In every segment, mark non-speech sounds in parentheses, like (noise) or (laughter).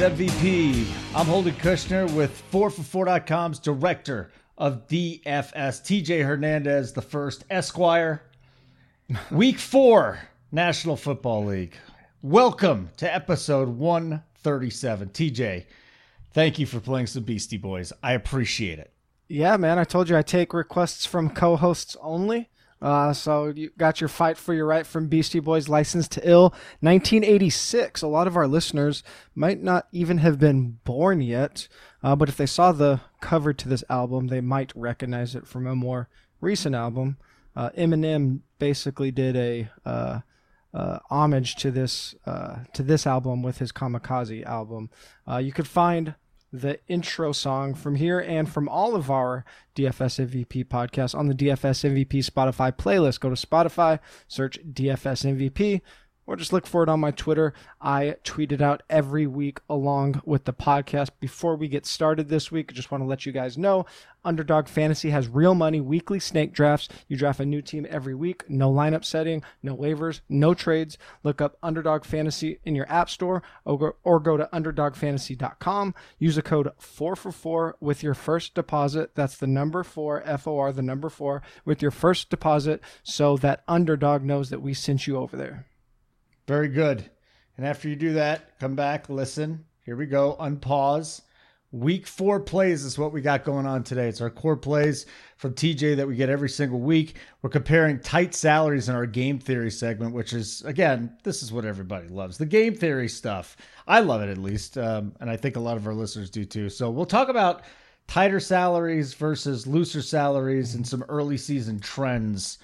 MVP. I'm Holden Kushner with 4for4.com's director of DFS, TJ Hernandez, the first Esquire. Week four, National Football League. Welcome to episode 137. TJ, thank you for playing some Beastie Boys. I appreciate it. Yeah, man. I told you I take requests from co-hosts only. Uh, so you got your fight for your right from Beastie Boys, Licensed to Ill, 1986. A lot of our listeners might not even have been born yet, uh, but if they saw the cover to this album, they might recognize it from a more recent album. Uh, Eminem basically did a uh, uh, homage to this uh, to this album with his Kamikaze album. You could find the intro song from here and from all of our DFS MVP podcasts on the DFS MVP Spotify playlist. Go to Spotify, search DFS MVP, or just look for it on my Twitter. I tweet it out every week along with the podcast. Before we get started this week, I just want to let you guys know Underdog Fantasy has real money weekly snake drafts. You draft a new team every week, no lineup setting, no waivers, no trades. Look up Underdog Fantasy in your app store or go, to underdogfantasy.com. Use the code 4 for 4 with your first deposit. That's the number 4, F O R, the number 4, with your first deposit so that Underdog knows that we sent you over there. Very good. And after you do that, come back, listen. Here we go. Unpause. Week four plays is what we got going on today. It's our core plays from TJ that we get every single week. We're comparing tight salaries in our game theory segment, which is, again, this is what everybody loves the game theory stuff. I love it at least. Um, and I think a lot of our listeners do too. So we'll talk about tighter salaries versus looser salaries and some early season trends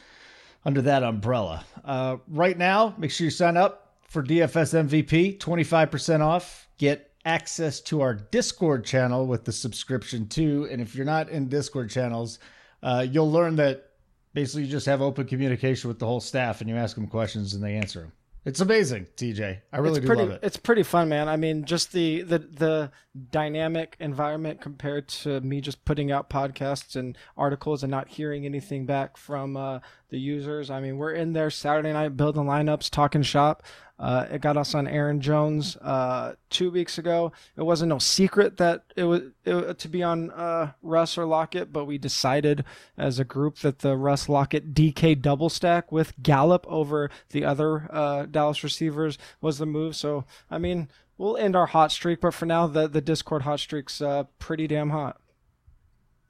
under that umbrella. Uh, right now, make sure you sign up for DFS MVP, 25% off. Get access to our Discord channel with the subscription too. And if you're not in Discord channels, uh, you'll learn that basically you just have open communication with the whole staff and you ask them questions and they answer them. It's amazing, TJ. I really it's do pretty, love it. It's pretty fun, man. I mean, just the, the the dynamic environment compared to me just putting out podcasts and articles and not hearing anything back from uh, the users. I mean, we're in there Saturday night building lineups, talking shop. Uh, it got us on Aaron Jones uh, two weeks ago. It wasn't no secret that it was it, to be on uh, Russ or Lockett, but we decided as a group that the Russ Lockett DK double stack with Gallup over the other uh, Dallas receivers was the move. So I mean, we'll end our hot streak, but for now, the the Discord hot streak's uh, pretty damn hot.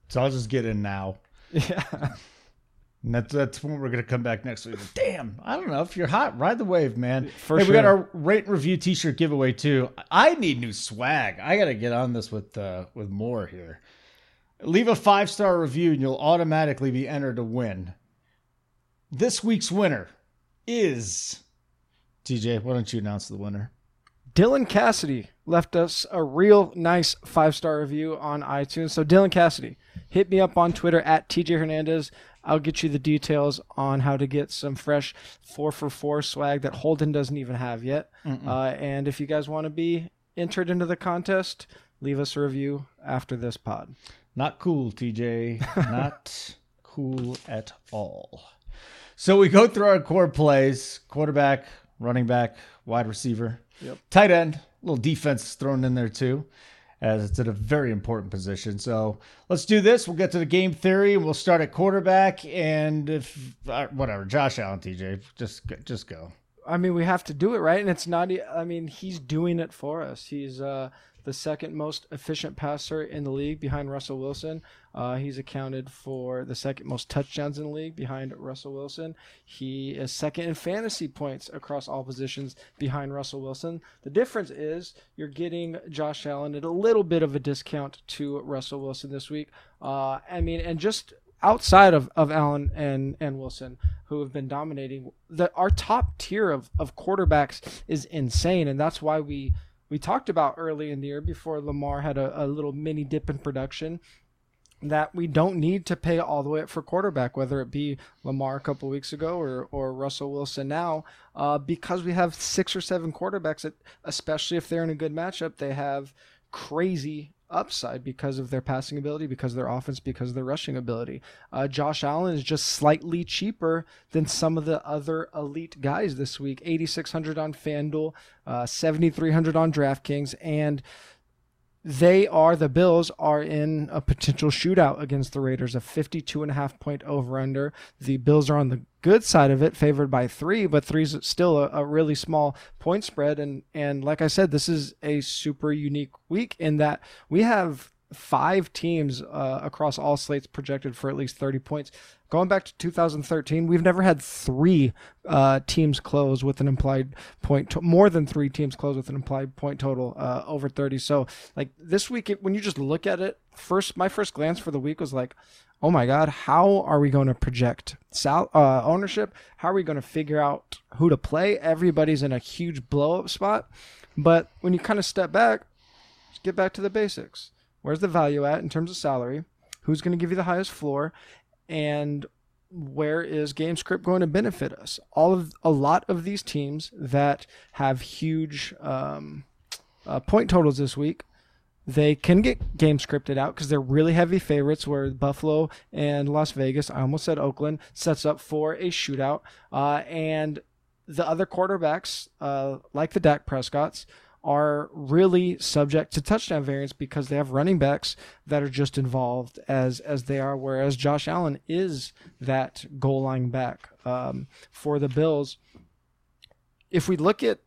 So I'll just get in now. (laughs) Yeah. And that's, that's when we're going to come back next week. Damn, I don't know. If you're hot, ride the wave, man. For hey, we got our rate and review T-shirt giveaway too. I need new swag. I got to get on this with uh, with more here. Leave a five star review, and you'll automatically be entered to win. This week's winner is TJ. Why don't you announce the winner? Dylan Cassidy left us a real nice five star review on iTunes. So, Dylan Cassidy, hit me up on Twitter at TJ Hernandez. I'll get you the details on how to get some fresh four for four swag that Holden doesn't even have yet. Uh, and if you guys want to be entered into the contest, leave us a review after this pod. Not cool, TJ. (laughs) Not cool at all. So we go through our core plays quarterback, running back, wide receiver, Yep. tight end, a little defense thrown in there too, as it's at a very important position. So let's do this. We'll get to the game theory and we'll start at quarterback. And if, uh, whatever, Josh Allen, TJ, just, just go. I mean, we have to do it, right? And it's not, I mean, he's doing it for us. He's uh, the second most efficient passer in the league behind Russell Wilson. Uh, he's accounted for the second most touchdowns in the league behind Russell Wilson. He is second in fantasy points across all positions behind Russell Wilson. The difference is you're getting Josh Allen at a little bit of a discount to Russell Wilson this week. Uh, I mean, and just outside of, of Allen and, and Wilson, who have been dominating, the, our top tier of, of quarterbacks is insane. And that's why we, we talked about early in the year before Lamar had a, a little mini dip in production that we don't need to pay all the way up for quarterback, whether it be Lamar a couple weeks ago or, or Russell Wilson now, uh, because we have six or seven quarterbacks that, especially if they're in a good matchup, they have crazy upside because of their passing ability, because of their offense, because of their rushing ability. Uh, Josh Allen is just slightly cheaper than some of the other elite guys this week. 8,600 on FanDuel, uh, 7,300 on DraftKings, and they are the Bills are in a potential shootout against the Raiders, a 52 and a half point over under. The Bills are on the good side of it, favored by three, but three is still a, a, really small point spread. And and like I said, this is a super unique week in that we have five teams uh, across all slates projected for at least 30 points. Going back to 2013, we've never had three uh, teams close with an implied point, to- more than three teams close with an implied point total uh, over 30. So, like this week, it, when you just look at it, first, my first glance for the week was like, oh my God, how are we going to project sal- uh, ownership? How are we going to figure out who to play? Everybody's in a huge blow up spot. But when you kind of step back, get back to the basics Where's the value at in terms of salary? Who's going to give you the highest floor? And where is GameScript going to benefit us? All of a lot of these teams that have huge um, uh, point totals this week, they can get game scripted out because they're really heavy favorites. Where Buffalo and Las Vegas, I almost said Oakland, sets up for a shootout, uh, and the other quarterbacks, uh, like the Dak Prescott's, are really subject to touchdown variance because they have running backs that are just involved as as they are. Whereas Josh Allen is that goal line back um, for the Bills. If we look at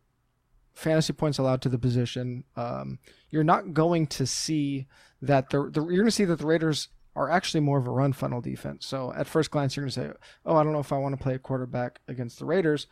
fantasy points allowed to the position, um, you're not going to see that the, the you're going to see that the Raiders are actually more of a run funnel defense. So at first glance, you're going to say, "Oh, I don't know if I want to play a quarterback against the Raiders."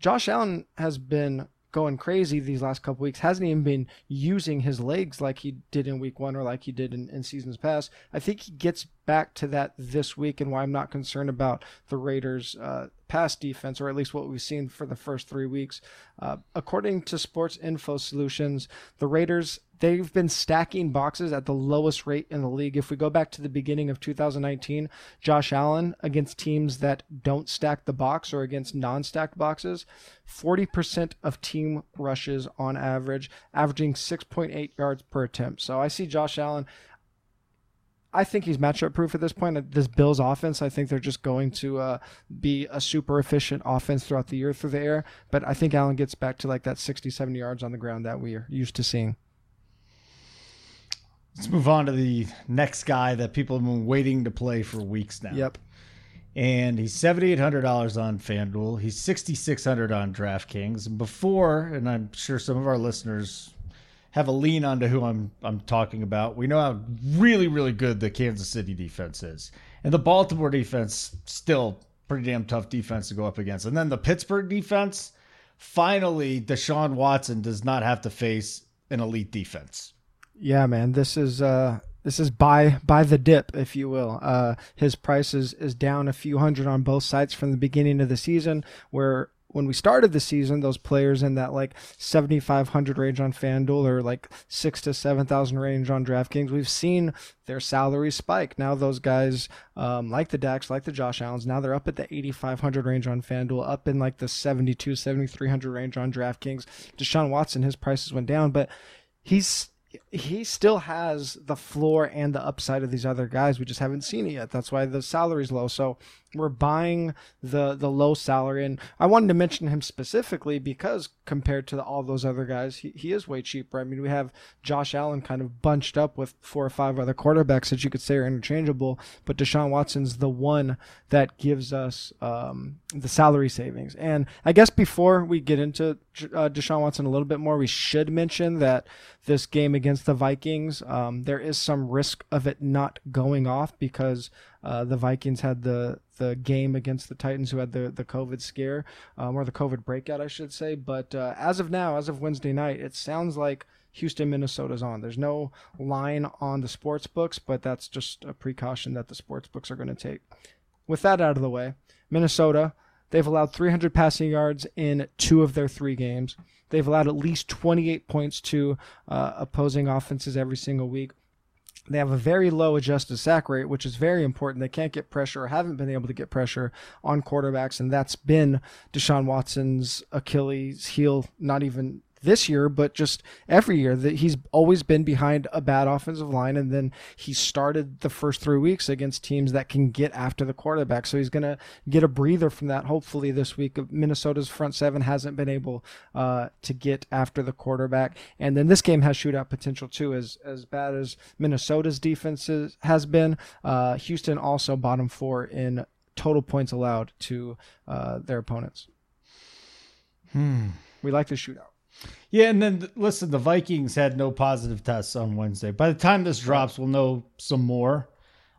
Josh Allen has been going crazy these last couple weeks. Hasn't even been using his legs like he did in week one or like he did in, in seasons past. I think he gets back to that this week and why I'm not concerned about the Raiders' uh, pass defense, or at least what we've seen for the first three weeks. Uh, according to Sports Info Solutions, the Raiders they've been stacking boxes at the lowest rate in the league. If we go back to the beginning of 2019, Josh Allen against teams that don't stack the box or against non-stacked boxes, 40% of team rushes on average, averaging 6.8 yards per attempt. So I see Josh Allen. I think he's matchup proof at this point. This Bills offense, I think they're just going to uh, be a super efficient offense throughout the year through the air. But I think Allen gets back to like that 60, 70 yards on the ground that we are used to seeing. Let's move on to the next guy that people have been waiting to play for weeks now. Yep. And he's seventy eight hundred dollars on FanDuel. He's $6,600 on DraftKings. And before, and I'm sure some of our listeners have a lean onto who I'm I'm talking about. We know how really really good the Kansas City defense is, and the Baltimore defense still pretty damn tough defense to go up against. And then the Pittsburgh defense, finally, Deshaun Watson does not have to face an elite defense. Yeah, man, this is uh this is buy buy the dip, if you will. Uh, his price is, is down a few hundred on both sides from the beginning of the season, where when we started the season, those players in that like 7,500 range on FanDuel or like six to 7,000 range on DraftKings, we've seen their salary spike. Now those guys, um, like the Dax, like the Josh Allens, now they're up at the 8,500 range on FanDuel, up in like the 72, 7,300 range on DraftKings. Deshaun Watson, his prices went down, but he's he still has the floor and the upside of these other guys. We just haven't seen it yet. That's why the salary's low. So we're buying the the low salary, and I wanted to mention him specifically because compared to the, all those other guys, he, he is way cheaper. I mean, we have Josh Allen kind of bunched up with four or five other quarterbacks that you could say are interchangeable, but Deshaun Watson's the one that gives us um, the salary savings. And I guess before we get into uh, Deshaun Watson a little bit more, we should mention that this game against the Vikings, um, there is some risk of it not going off because uh, the Vikings had the the game against the Titans, who had the the COVID scare um, or the COVID breakout, I should say. But uh, as of now, as of Wednesday night, it sounds like Houston, Minnesota's on. There's no line on the sports books, but that's just a precaution that the sports books are going to take. With that out of the way, Minnesota, they've allowed 300 passing yards in two of their three games. They've allowed at least 28 points to uh, opposing offenses every single week. They have a very low adjusted sack rate, which is very important. They can't get pressure or haven't been able to get pressure on quarterbacks, and that's been Deshaun Watson's Achilles heel, not even this year, but just every year that he's always been behind a bad offensive line, and then he started the first three weeks against teams that can get after the quarterback. So he's going to get a breather from that. Hopefully this week, Minnesota's front seven hasn't been able uh, to get after the quarterback, and then this game has shootout potential too. As as bad as Minnesota's defense is, has been, uh, Houston also bottom four in total points allowed to uh, their opponents. Hmm. We like to shoot out. Yeah, and then listen, the Vikings had no positive tests on Wednesday. By the time this drops, we'll know some more.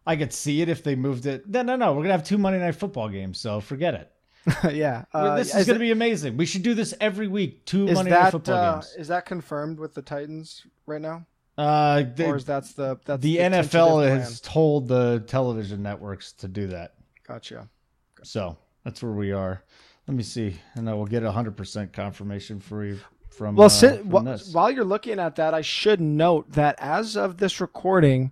I could see it if they moved it. No, no, no. We're gonna have two Monday night football games, so forget it. (laughs) yeah, uh, this is, is gonna it, be amazing. We should do this every week. Two Monday that, night football uh, games. Is that confirmed with the Titans right now? Uh, they, or is that's the that's the, the NFL has told the television networks to do that. Gotcha. So that's where we are. Let me see, and I will get hundred percent confirmation for you from. Well, uh, sit, from wh- while you're looking at that, I should note that as of this recording,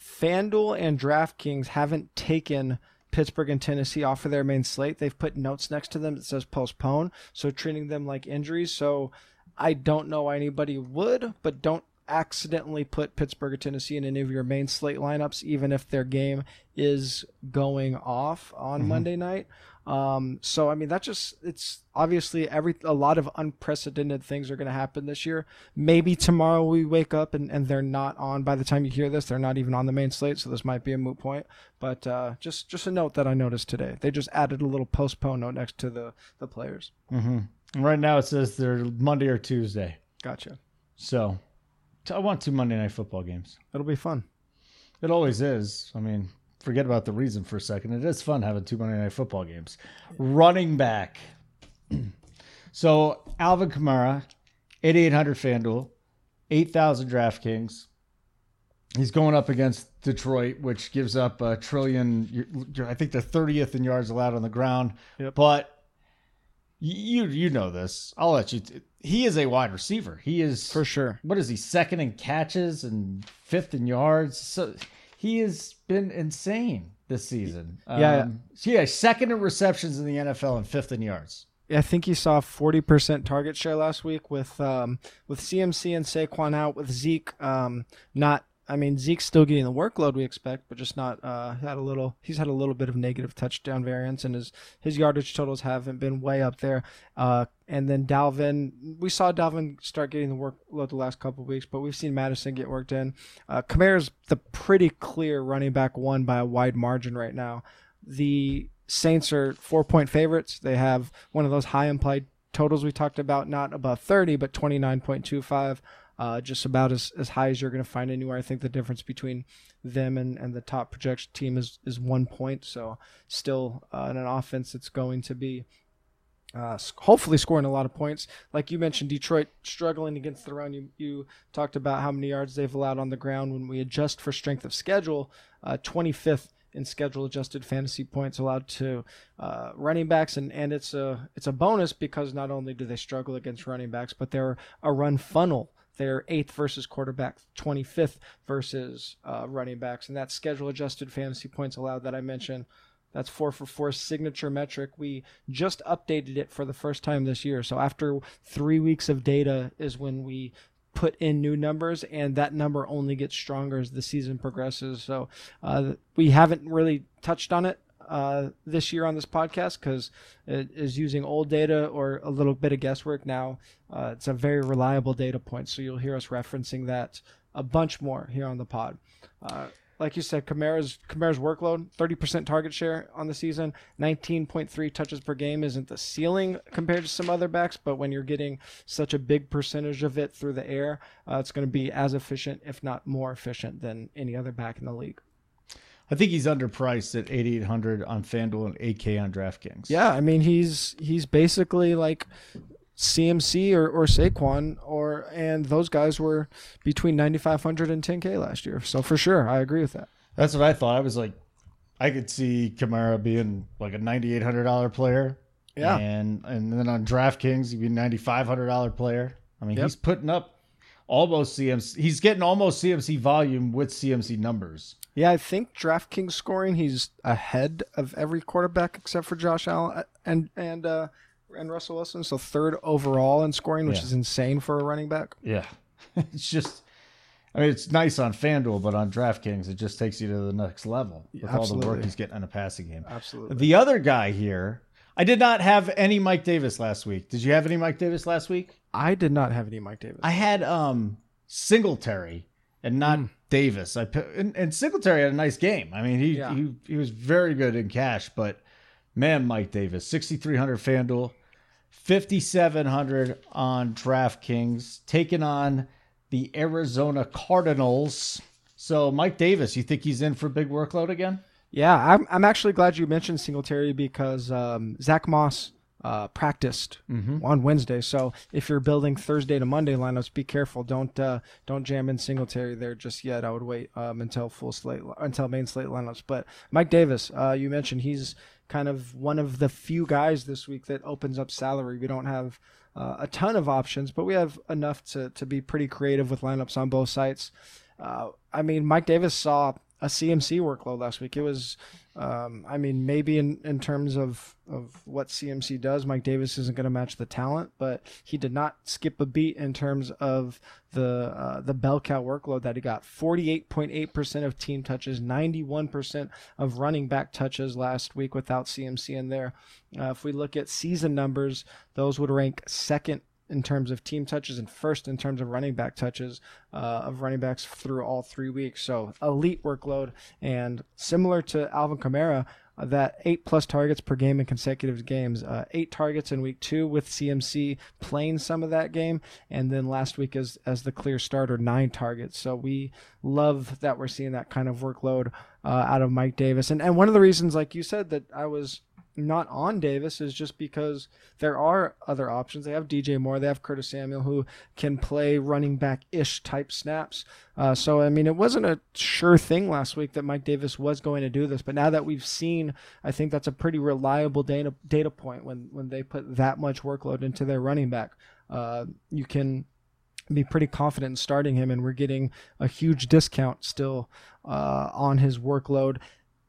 FanDuel and DraftKings haven't taken Pittsburgh and Tennessee off of their main slate. They've put notes next to them that says postpone, so treating them like injuries. So I don't know why anybody would, but don't accidentally put Pittsburgh or Tennessee in any of your main slate lineups, even if their game is going off on mm-hmm. Monday night. Um, so I mean that just it's obviously every a lot of unprecedented things are going to happen this year. Maybe tomorrow we wake up and, and they're not on by the time you hear this. They're not even on the main slate, so this might be a moot point. But uh, just just a note that I noticed today. They just added a little postpone note next to the the players. Mm-hmm. Right now it says they're Monday or Tuesday. Gotcha. So I want two Monday night football games. It'll be fun. It always is. I mean, forget about the reason for a second. It is fun having two Monday night football games. Running back. (clears throat) so Alvin Kamara, 8800 FanDuel, 8000 DraftKings. He's going up against Detroit, which gives up a trillion. I think they're 30th in yards allowed on the ground. Yep. But you you know this. I'll let you. T- he is a wide receiver. He is for sure. What is he? Second in catches and fifth in yards. So he has been insane this season. Yeah, um, yeah. Second in receptions in the NFL and fifth in yards. I think he saw forty percent target share last week with um, with CMC and Saquon out with Zeke um, not I mean, Zeke's still getting the workload we expect, but just not uh, had a little. He's had a little bit of negative touchdown variance, and his his yardage totals haven't been way up there. Uh, and then Dalvin, we saw Dalvin start getting the workload the last couple weeks, but we've seen Mattison get worked in. Uh, Kamara's the pretty clear running back one by a wide margin right now. The Saints are four point favorites. They have one of those high implied totals we talked about, not above 30, but 29.25 uh, just about as, as high as you're going to find anywhere. I think the difference between them and, and the top projection team is, is one point. So still uh, in an offense that's going to be uh, hopefully scoring a lot of points. Like you mentioned, Detroit struggling against the run. You, you talked about how many yards they've allowed on the ground. When we adjust for strength of schedule, 25th uh, in schedule adjusted fantasy points allowed to uh, running backs, and, and it's a it's a bonus because not only do they struggle against running backs, but they're a run funnel they're eighth versus quarterback, 25th versus uh, running backs. And that schedule adjusted fantasy points allowed that I mentioned. That's four for four signature metric. We just updated it for the first time this year. So after three weeks of data is when we put in new numbers, and that number only gets stronger as the season progresses. So uh, we haven't really touched on it uh, this year on this podcast because it is using old data or a little bit of guesswork. Now uh, it's a very reliable data point, so you'll hear us referencing that a bunch more here on the pod. Uh, like you said, Kamara's Kamara's workload, 30% target share on the season, 19.3 touches per game isn't the ceiling compared to some other backs, but when you're getting such a big percentage of it through the air, uh, it's going to be as efficient, if not more efficient, than any other back in the league. I think he's underpriced at 8800 on FanDuel and 8K on DraftKings. Yeah, I mean he's he's basically like CMC or, or Saquon or and those guys were between 9500 and 10K last year. So for sure, I agree with that. That's what I thought. I was like I could see Kamara being like a $9800 player. Yeah. And and then on DraftKings he'd be a $9500 player. I mean, yep. he's putting up almost CMC. He's getting almost CMC volume with CMC numbers. Yeah, I think DraftKings scoring he's ahead of every quarterback except for Josh Allen uh, and and uh, and Russell Wilson, so third overall in scoring, which Yeah. is insane for a running back. Yeah. (laughs) it's just, I mean, it's nice on FanDuel, but on DraftKings, it just takes you to the next level with all the work he's getting in a passing game. Absolutely. The other guy here, I did not have any Mike Davis last week. Did you have any Mike Davis last week? I did not have any Mike Davis. I had um Singletary and not Davis. I and, and Singletary had a nice game. I mean, he, Yeah. he he was very good in cash, but man, Mike Davis, sixty three hundred FanDuel, fifty seven hundred on DraftKings, taking on the Arizona Cardinals. So, Mike Davis, you think he's in for a big workload again? Yeah, I'm, I'm actually glad you mentioned Singletary because um, Zach Moss uh, practiced on Wednesday. So if you're building Thursday to Monday lineups, be careful. Don't uh, don't jam in Singletary there just yet. I would wait um, until full slate until main slate lineups. But Mike Davis, uh, you mentioned he's kind of one of the few guys this week that opens up salary. We don't have uh, a ton of options, but we have enough to to be pretty creative with lineups on both sites. Uh, I mean, Mike Davis saw a CMC workload last week. It was, um, I mean, maybe in, in terms of, of what CMC does, Mike Davis isn't going to match the talent, but he did not skip a beat in terms of the uh, the bell cow workload that he got. 48.8% of team touches, 91% of running back touches last week without CMC in there. Uh, if we look at season numbers, those would rank second in terms of team touches and first in terms of running back touches uh, of running backs through all three weeks. So elite workload and similar to Alvin Kamara, uh, that eight plus targets per game in consecutive games. Uh, eight targets in week two with CMC playing some of that game, and then last week as as the clear starter, nine targets. So we love that we're seeing that kind of workload uh, out of Mike Davis. And and one of the reasons, like you said, that I was not on Davis is just because there are other options. They have DJ Moore, they have Curtis Samuel who can play running back ish type snaps. Uh, so, I mean, it wasn't a sure thing last week that Mike Davis was going to do this, but now that we've seen, I think that's a pretty reliable data, data point when, when they put that much workload into their running back. Uh, you can be pretty confident in starting him, and we're getting a huge discount still uh, on his workload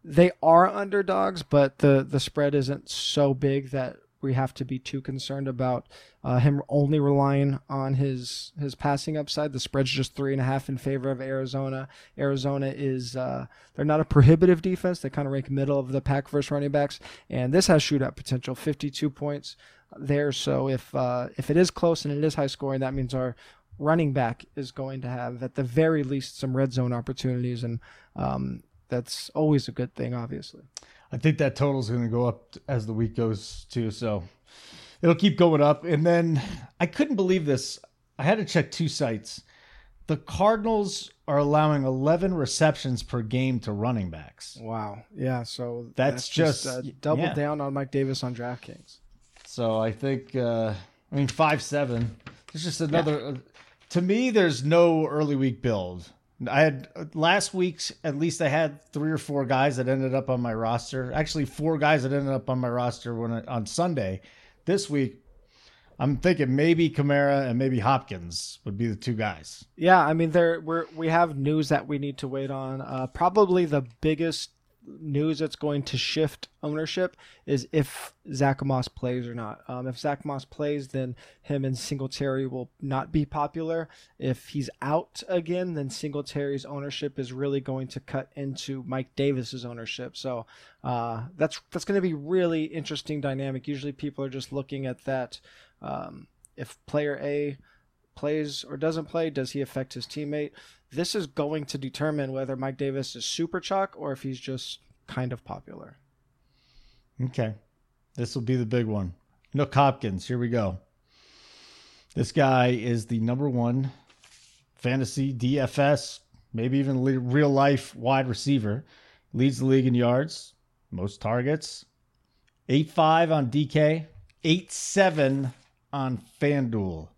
they are underdogs, but the the spread isn't so big that we have to be too concerned about uh, him only relying on his his passing upside. The spread's just three and a half in favor of Arizona. Arizona is uh, they're not a prohibitive defense. They kind of rank middle of the pack versus running backs, and this has shootout potential. Fifty two points there. So if uh, if it is close and it is high scoring, that means our running back is going to have at the very least some red zone opportunities and. Um, that's always a good thing, obviously. I think that total is going to go up as the week goes too. So it'll keep going up. And then I couldn't believe this. I had to check two sites. The Cardinals are allowing 11 receptions per game to running backs. Wow. Yeah. So That's just- uh, double yeah. down on Mike Davis on DraftKings. So I think, uh, I mean, five seven. It's just another. uh, to me, there's no early week build. I had last week's. At least I had three or four guys that ended up on my roster. Actually, four guys that ended up on my roster when on Sunday. This week, I'm thinking maybe Kamara and maybe Hopkins would be the two guys. Yeah, I mean, there we're we have news that we need to wait on. Uh, probably the biggest news that's going to shift ownership is if Zach Moss plays or not. Um, if Zach Moss plays, then him and Singletary will not be popular. If he's out again, then Singletary's ownership is really going to cut into Mike Davis's ownership. So uh, that's that's going to be really interesting dynamic. Usually, people are just looking at that. Um, if player A plays or doesn't play, does he affect his teammate? This is going to determine whether Mike Davis is super chalk or if he's just kind of popular. Okay. This will be the big one. Nuke Hopkins, here we go. This guy is the number one fantasy DFS, maybe even real life wide receiver. Leads the league in yards, most targets. 8 5 on DK, 8 7 on FanDuel.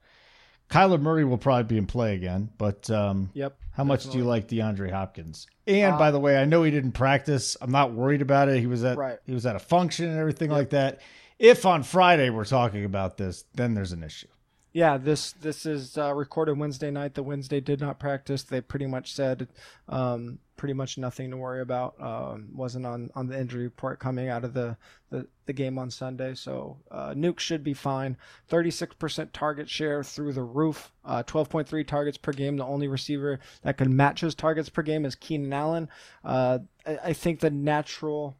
Kyler Murray will probably be in play again, but um, Yep. how much do you like DeAndre Hopkins? And Uh, by the way, I know he didn't practice. I'm not worried about it. He was at Right. he was at a function and everything like that. If on Friday we're talking about this, then there's an issue. Yeah, this this is uh, recorded Wednesday night. The Wednesday did not practice. They pretty much said um, pretty much nothing to worry about. Um, wasn't on, on the injury report coming out of the, the, the game on Sunday. So uh, Nuke should be fine. 36% target share through the roof. Uh, 12.3 targets per game. The only receiver that can match his targets per game is Keenan Allen. Uh, I, I think the natural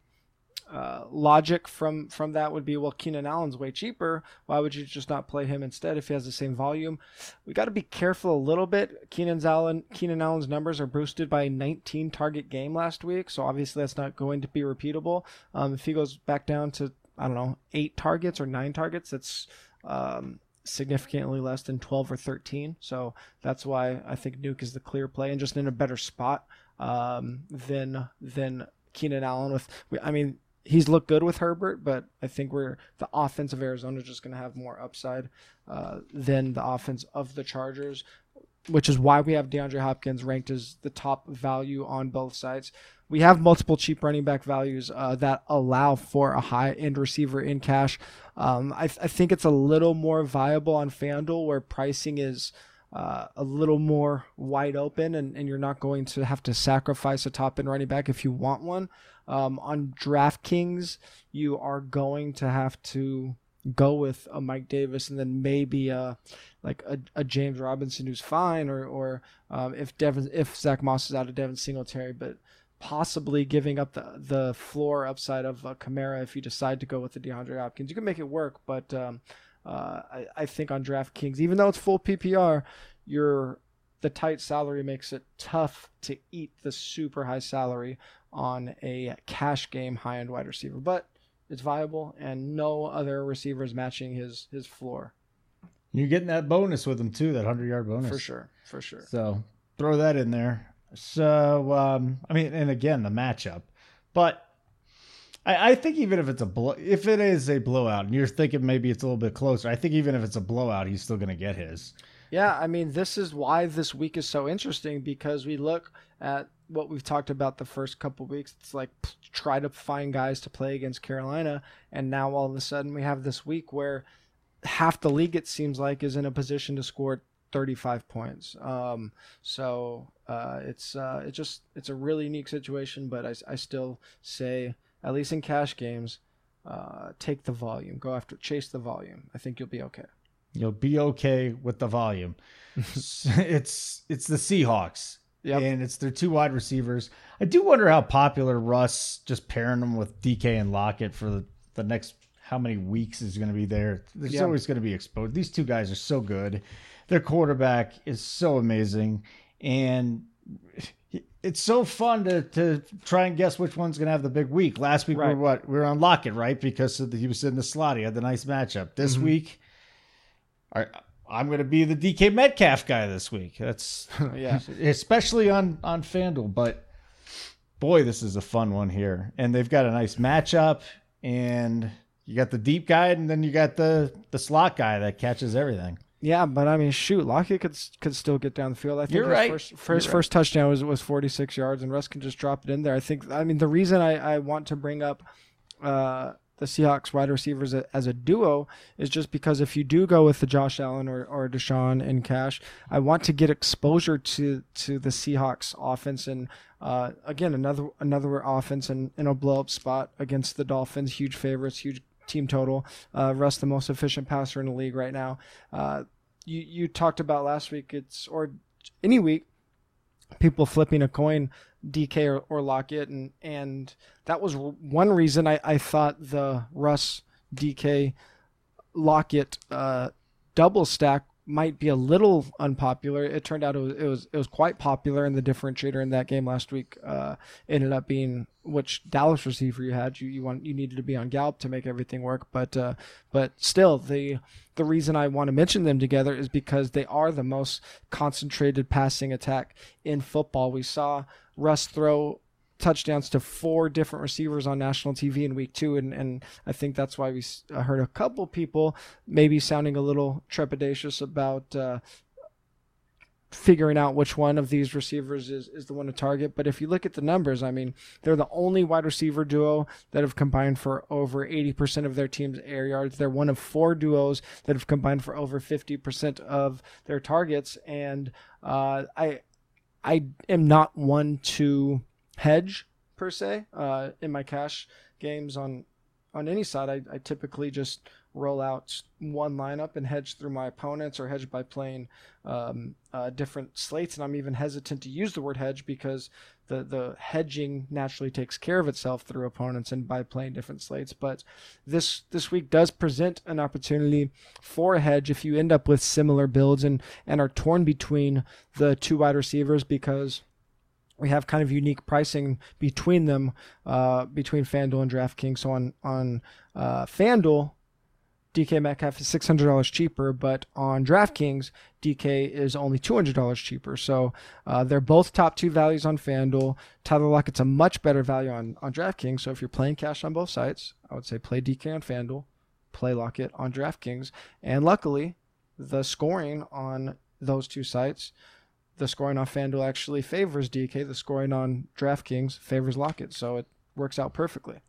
uh, logic from from that would be well Keenan Allen's way cheaper. Why would you just not play him instead if he has the same volume? We got to be careful a little bit. Keenan Allen Keenan Allen's numbers are boosted by a 19 target game last week so obviously that's not going to be repeatable. Um, if he goes back down to I don't know eight targets or nine targets that's um, significantly less than 12 or 13 so that's why I think Nuke is the clear play and just in a better spot um, than than Keenan Allen with I mean he's looked good with Herbert, but I think we're the offense of Arizona is just going to have more upside uh, than the offense of the Chargers, which is why we have DeAndre Hopkins ranked as the top value on both sides. We have multiple cheap running back values uh, that allow for a high end receiver in cash. Um, I, th- I think it's a little more viable on FanDuel where pricing is uh, a little more wide open, and, and you're not going to have to sacrifice a top end running back if you want one. Um, on DraftKings, you are going to have to go with a Mike Davis and then maybe a like a, a James Robinson who's fine, or or um, if Devin if Zach Moss is out of Devin Singletary, but possibly giving up the the floor upside of uh, if you decide to go with the DeAndre Hopkins. You can make it work, but um, uh, I, I think on DraftKings, even though it's full PPR, your the tight salary makes it tough to eat the super high salary on a cash game high end wide receiver. But it's viable, and no other receivers matching his his floor. You're getting that bonus with him too, that hundred yard bonus for sure, for sure. So throw that in there. So um, I mean, and again the matchup, but I, I think even if it's a blow, if it is a blowout, and you're thinking maybe it's a little bit closer, I think even if it's a blowout, he's still going to get his. Yeah, I mean, this is why this week is so interesting because we look at what we've talked about the first couple weeks. It's like try to find guys to play against Carolina, and now all of a sudden we have this week where half the league it seems like is in a position to score 35 points. Um, so uh, it's uh, it just it's a really unique situation, but I, I still say at least in cash games, uh, take the volume, go after, chase the volume. I think you'll be okay. You'll be okay with the volume. (laughs) it's it's the Seahawks. Yep. And it's their two wide receivers. I do wonder how popular Russ just pairing them with DK and Lockett for the, the next how many weeks is going to be there. There's yep. always going to be exposed. These two guys are so good. Their quarterback is so amazing. And it's so fun to to try and guess which one's gonna have the big week. Last week right. we were what we were on Lockett, right? Because the, he was in the slot. He had the nice matchup. This mm-hmm. week, I, I'm gonna be the DK Metcalf guy this week. That's (laughs) yeah, especially on on Fanduel. But boy, this is a fun one here, and they've got a nice matchup. And you got the deep guy, and then you got the the slot guy that catches everything. Yeah, but I mean, shoot, Lockett could could still get down the field. I think You're his right. first, first, right. first touchdown was was 46 yards, and Russ can just drop it in there. I think. I mean, the reason I, I want to bring up uh, the Seahawks wide receivers as a duo is just because if you do go with the Josh Allen or, or Deshaun and Cash, I want to get exposure to to the Seahawks offense and uh, again another another offense in, in a blow up spot against the Dolphins. Huge favorites, huge team total. Uh, Russ, the most efficient passer in the league right now. Uh, you you talked about last week. It's or any week, people flipping a coin, DK or, or Lockett, and and that was one reason I, I thought the Russ DK Lockett uh, double stack might be a little unpopular. It turned out it was it was, it was quite popular, and the differentiator in that game last week uh, ended up being which Dallas receiver you had. You you want you needed to be on Gallup to make everything work, but uh, but still the the reason I want to mention them together is because they are the most concentrated passing attack in football. We saw Russ throw touchdowns to four different receivers on national TV in week two. And, and I think that's why we heard a couple people maybe sounding a little trepidatious about uh, figuring out which one of these receivers is, is the one to target. But if you look at the numbers, I mean, they're the only wide receiver duo that have combined for over 80% of their team's air yards. They're one of four duos that have combined for over 50% of their targets. And uh, I, I am not one to hedge per se uh, in my cash games on on any side. I, I typically just roll out one lineup and hedge through my opponents or hedge by playing um, uh, different slates. And I'm even hesitant to use the word hedge because the, the hedging naturally takes care of itself through opponents and by playing different slates. But this this week does present an opportunity for a hedge if you end up with similar builds and, and are torn between the two wide receivers because we have kind of unique pricing between them, uh, between FanDuel and DraftKings. So on on uh, FanDuel, DK Metcalf is $600 cheaper, but on DraftKings, DK is only $200 cheaper. So uh, they're both top two values on FanDuel. Tyler Lockett's a much better value on, on DraftKings. So if you're playing cash on both sites, I would say play DK on FanDuel, play Lockett on DraftKings. And luckily, the scoring on those two sites, the scoring on FanDuel actually favors DK. The scoring on DraftKings favors Lockett. So it works out perfectly.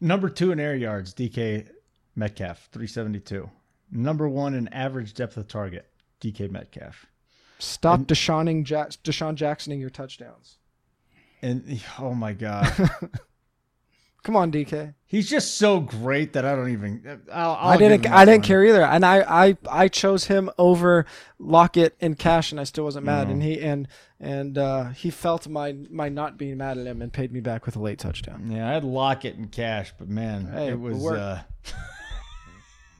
Number two in air yards, DK Metcalf, 372. Number one in average depth of target, DK Metcalf. Stop and, DeSeaning ja- DeSean Jacksoning your touchdowns. And oh my god. (laughs) Come on, DK. He's just so great that I don't even. I'll, I'll I didn't. I didn't care either, and I, I, I chose him over Lockett and Cash, and I still wasn't mad. And he and and uh, he felt my my not being mad at him and paid me back with a late touchdown. Yeah, I had Lockett and Cash, but man, hey, it was. Uh,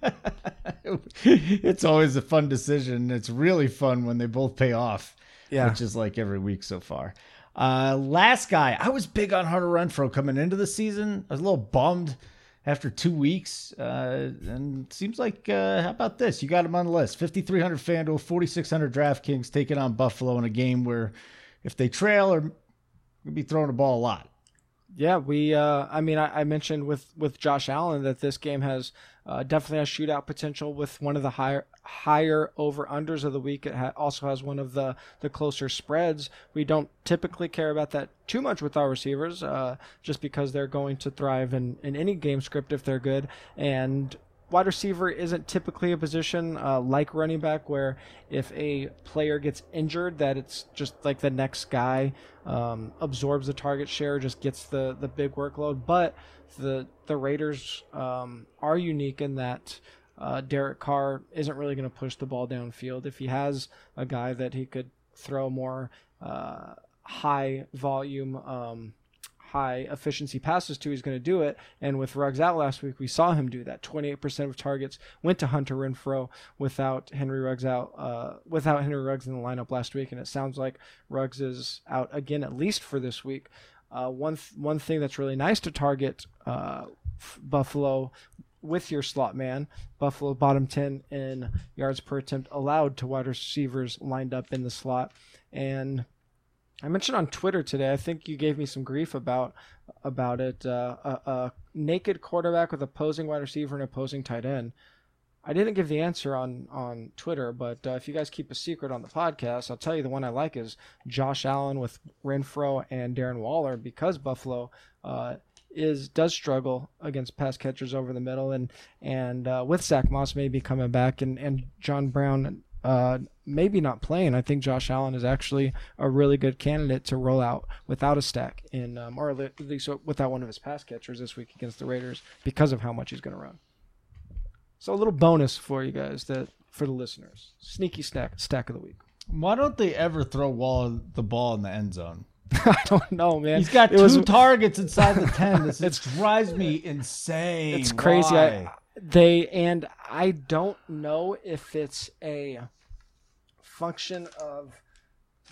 (laughs) it's always a fun decision. It's really fun when they both pay off. Yeah. Which is like every week so far. Uh, last guy, I was big on Hunter Renfrow coming into the season. I was a little bummed after two weeks. Uh, and seems like, uh, how about this? You got him on the list 5,300 FanDuel, 4,600 DraftKings taking on Buffalo in a game where if they trail or be throwing the ball a lot. Yeah, we. Uh, I mean, I, I, mentioned with with Josh Allen that this game has uh, definitely has shootout potential with one of the higher higher over unders of the week. It ha- also has one of the the closer spreads. We don't typically care about that too much with our receivers, uh, just because they're going to thrive in in any game script if they're good. And wide receiver isn't typically a position uh, like running back where if a player gets injured that it's just like the next guy um, absorbs the target share just gets the the big workload. But the the raiders um, are unique in that uh, Derek Carr isn't really going to push the ball downfield. If he has a guy that he could throw more uh, high volume um, high efficiency passes to, he's going to do it. And with Ruggs out last week, we saw him do that. 28% of targets went to Hunter Renfrow without Henry Ruggs out, uh, without Henry Ruggs in the lineup last week. And it sounds like Ruggs is out again, at least for this week. Uh, one th- one thing that's really nice to target uh, Buffalo with your slot man. Buffalo bottom 10 in yards per attempt allowed to wide receivers lined up in the slot. And I mentioned on Twitter today. I think you gave me some grief about about it. Uh, a, a, naked quarterback with opposing wide receiver and opposing tight end. I didn't give the answer on on Twitter, but uh, if you guys keep a secret on the podcast, I'll tell you the one I like is Josh Allen with Renfrow and Darren Waller because Buffalo uh, is does struggle against pass catchers over the middle, and and uh, with Zach Moss maybe coming back and and John Brown uh, maybe not playing, I think Josh Allen is actually a really good candidate to roll out without a stack in, um, or at least without one of his pass catchers this week against the Raiders because of how much he's going to run. So a little bonus for you guys that for the listeners, sneaky stack stack of the week. Why don't they ever throw Wall the ball in the end zone? (laughs) I don't know, man. He's got it two was, targets inside the ten. This (laughs) it drives me insane. It's crazy. I, they and I don't know if it's a function of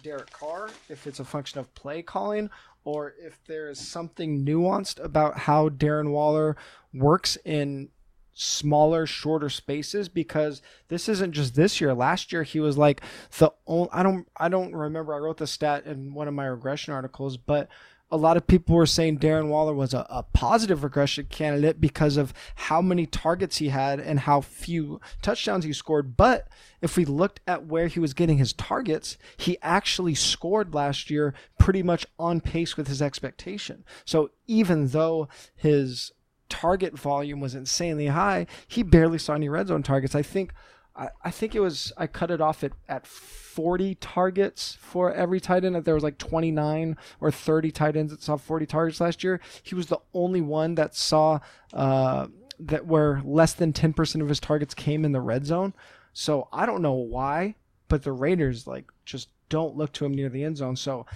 Derek Carr, if it's a function of play calling, or if there is something nuanced about how Darren Waller works in smaller, shorter spaces because this isn't just this year. Last year he was like the only I don't I don't remember I wrote the stat in one of my regression articles, but a lot of people were saying Darren Waller was a, a, positive regression candidate because of how many targets he had and how few touchdowns he scored. But if we looked at where he was getting his targets, he actually scored last year pretty much on pace with his expectation. So even though his target volume was insanely high, he barely saw any red zone targets. I think I, I think it was I cut it off at, at 40 targets for every tight end. There was like 29 or 30 tight ends that saw 40 targets last year. He was the only one that saw uh, that where less than 10% of his targets came in the red zone. So I don't know why, but the Raiders like just don't look to him near the end zone. So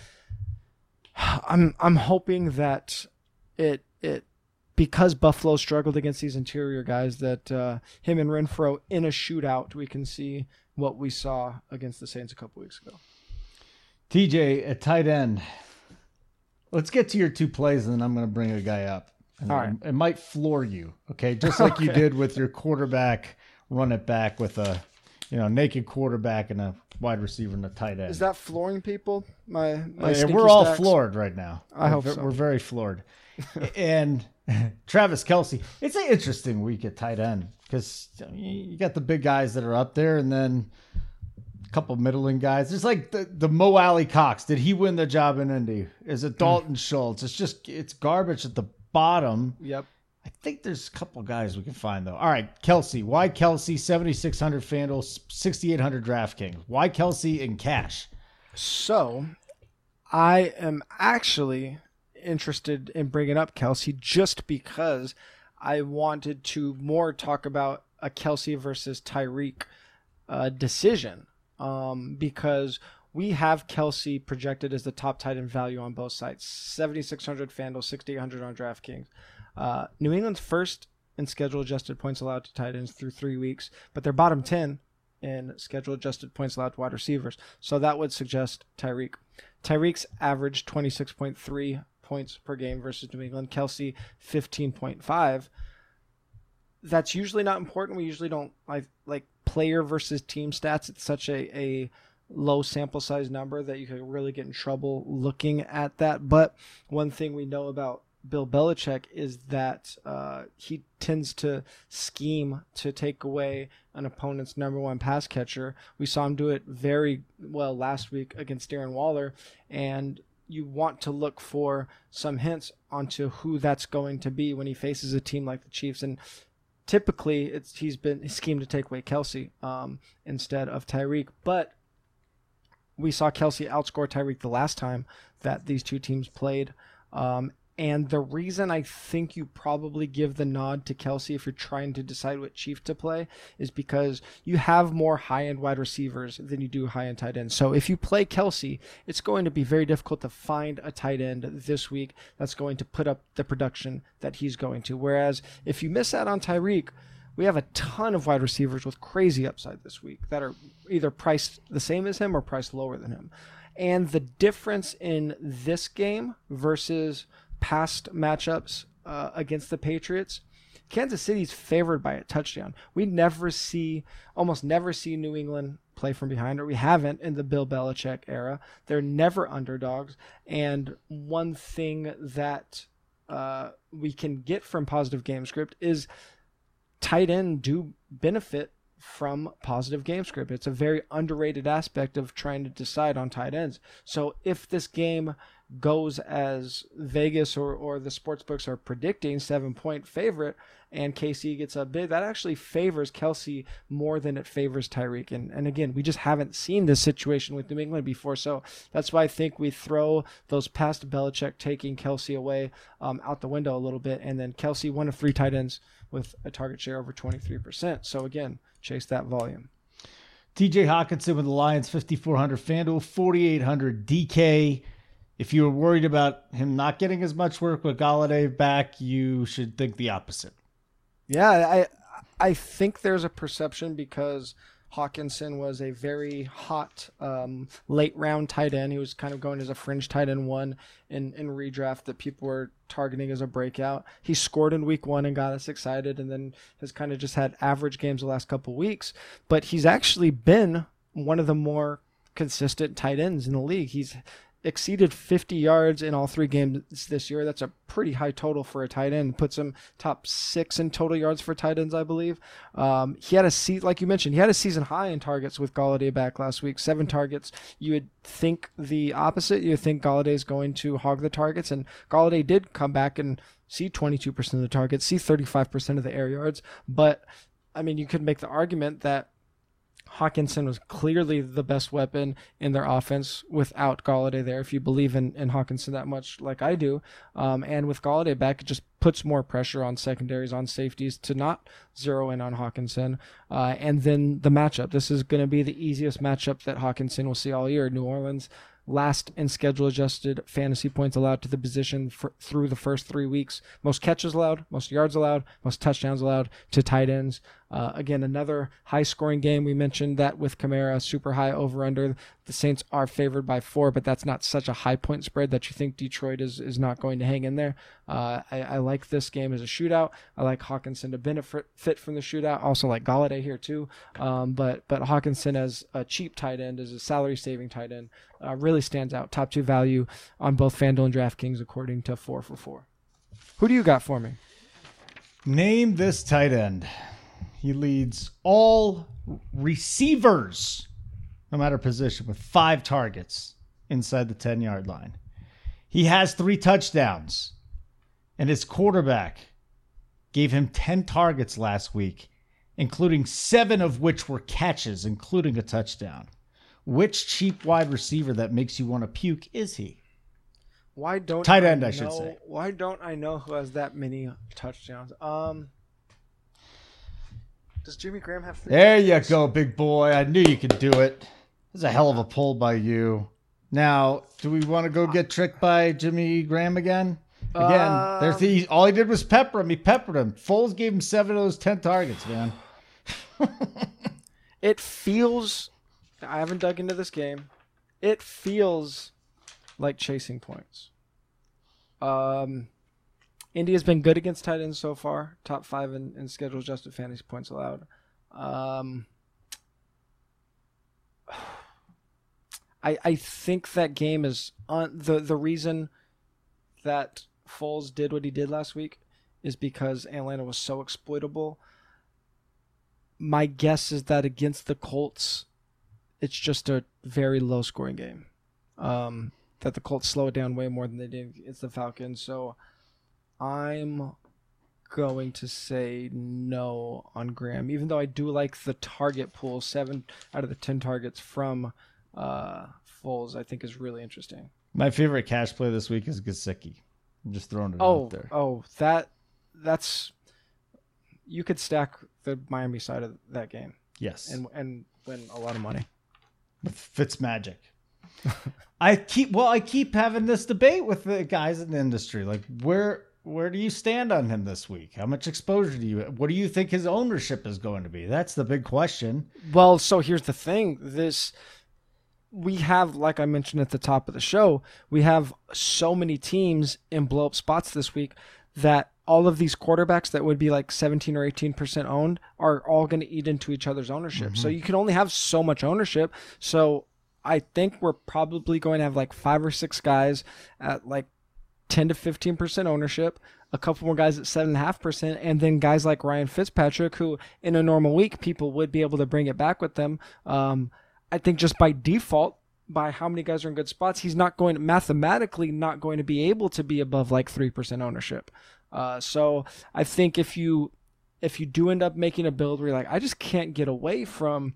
(sighs) I'm I'm hoping that it it because Buffalo struggled against these interior guys that uh, him and Renfrow in a shootout we can see what we saw against the Saints a couple weeks ago. TJ at tight end. Let's get to your two plays, and then I'm going to bring a guy up. And All right. It might floor you, okay? Just like you did with your quarterback, run it back with a, you know, naked quarterback and a wide receiver and a tight end. Is that flooring people? My, my Yeah, we're all stacks? floored right now. I We're hope ve- so. We're very floored. (laughs) and (laughs) Travis Kelce, it's an interesting week at tight end because you got the big guys that are up there, and then a couple middling guys. There's like the the Mo Alie-Cox. Did he win the job in Indy? Is it mm. Dalton Schultz? It's just it's garbage at the bottom. Yep. I think there's a couple guys we can find though. All right, Kelce. Why Kelce? 7600 Fanduel, 6800 DraftKings. Why Kelce in cash? So, I am actually interested in bringing up Kelce just because I wanted to more talk about a Kelce versus Tyreek uh, decision. Um, because we have Kelce projected as the top tight end value on both sides 7,600 Fanduel, 6,800 on DraftKings. Uh, New England's first in schedule adjusted points allowed to tight ends through three weeks, but they're bottom 10 in schedule adjusted points allowed to wide receivers. So that would suggest Tyreek. Tyreek's average 26.3 points per game versus New England. Kelce 15.5. That's usually not important. We usually don't like like player versus team stats. It's such a, a low sample size number that you could really get in trouble looking at that. But one thing we know about Bill Belichick is that uh, he tends to scheme to take away an opponent's number one pass catcher. We saw him do it very well last week against Darren Waller, and you want to look for some hints onto who that's going to be when he faces a team like the Chiefs. And typically, it's he's been schemed to take away Kelce um, instead of Tyreek, but we saw Kelce outscore Tyreek the last time that these two teams played. Um, and the reason I think you probably give the nod to Kelce if you're trying to decide what Chief to play is because you have more high end wide receivers than you do high end tight ends. So if you play Kelce, it's going to be very difficult to find a tight end this week that's going to put up the production that he's going to. Whereas if you miss out on Tyreek, we have a ton of wide receivers with crazy upside this week that are either priced the same as him or priced lower than him. And the difference in this game versus past matchups uh, against the Patriots, Kansas City's favored by a touchdown. We never see, almost never see New England play from behind, or we haven't in the Bill Belichick era. They're never underdogs. And one thing that uh, we can get from positive game script is tight end do benefit from positive game script. It's a very underrated aspect of trying to decide on tight ends. So if this game goes as Vegas or, or the sports books are predicting, seven point favorite, and KC gets a bid, that actually favors Kelce more than it favors Tyreek. And, and again, we just haven't seen this situation with New England before. So that's why I think we throw those past Belichick taking Kelce away um, out the window a little bit. And then Kelce, one of three tight ends with a target share over 23%. So again, chase that volume. TJ Hockenson with the Lions, 5,400 FanDuel, 4,800 DK. If you were worried about him not getting as much work with Golladay back, you should think the opposite. Yeah, I I think there's a perception because Hockenson was a very hot um, late round tight end. He was kind of going as a fringe tight end one in, in redraft that people were targeting as a breakout. He scored in week one and got us excited, and then has kind of just had average games the last couple weeks. But he's actually been one of the more consistent tight ends in the league. He's exceeded 50 yards in all three games this year. That's a pretty high total for a tight end. Puts him top six in total yards for tight ends, I believe. Um, he had a seat, like you mentioned, he had a season high in targets with Golladay back last week. Seven targets. You would think the opposite. You would think Golladay is going to hog the targets, and Golladay did come back and see 22% of the targets, see 35% of the air yards. But I mean, you could make the argument that Hockenson was clearly the best weapon in their offense without Golladay there. If you believe in, in Hockenson that much, like I do, um, and with Golladay back, it just puts more pressure on secondaries, on safeties to not zero in on Hockenson. Uh, and then the matchup. This is going to be the easiest matchup that Hockenson will see all year. New Orleans last in schedule adjusted fantasy points allowed to the position for, through the first three weeks. Most catches allowed, most yards allowed, most touchdowns allowed to tight ends. Uh, again, another high scoring game. We mentioned that with Kamara, super high over under. The Saints are favored by four, but that's not such a high point spread that you think Detroit is, is not going to hang in there. Uh, I, I, like this game as a shootout. I like Hockenson to benefit fit from the shootout. Also like Golladay here too. Um, but but Hockenson as a cheap tight end, as a salary saving tight end, uh, really stands out. Top two value on both FanDuel and DraftKings according to four for four. Who do you got for me? Name this tight end. He leads all receivers, no matter position, with five targets inside the 10 yard line. He has three touchdowns, and his quarterback gave him 10 targets last week, including seven of which were catches, including a touchdown. Which cheap wide receiver that makes you want to puke is he? Why don't tight end? I, I should say. Why don't I know who has that many touchdowns? Um, does Jimmy Graham have? Three there you go, big boy. I knew you could do it. That's a hell of a pull by you. Now, do we want to go get tricked by Jimmy Graham again? Again, um, there's the, all he did was pepper him. He peppered him. Foles gave him seven of those ten targets, man. (laughs) it feels. I haven't dug into this game. It feels like chasing points. Um, Indy's been good against tight ends so far, top five in, in schedule adjusted fantasy points allowed. Um, (sighs) I I think that game is on the the reason that Foles did what he did last week is because Atlanta was so exploitable. My guess is that against the Colts, it's just a very low scoring game. Um, that the Colts slow it down way more than they did against the Falcons. So I'm going to say no on Graham, even though I do like the target pool. Seven out of the ten targets from uh, Foles, I think, is really interesting. My favorite cash play this week is Gesicki. I'm just throwing it oh, out there. Oh, that that's you could stack the Miami side of that game. Yes, and and win a lot of money with Fitz magic. (laughs) I keep well, I keep having this debate with the guys in the industry. Like, where where do you stand on him this week? How much exposure do you? What do you think his ownership is going to be? That's the big question. Well, so here's the thing: this we have, like I mentioned at the top of the show, we have so many teams in blow up spots this week that all of these quarterbacks that would be like 17 or 18 percent owned are all going to eat into each other's ownership. Mm-hmm. So you can only have so much ownership. So I think we're probably going to have like five or six guys at like 10 to 15% ownership, a couple more guys at 7.5%, and then guys like Ryan Fitzpatrick, who in a normal week, people would be able to bring it back with them. Um, I think just by default, by how many guys are in good spots, he's not going to, mathematically not going to be able to be above like 3% ownership. Uh, so I think if you if you do end up making a build where you're like, I just can't get away from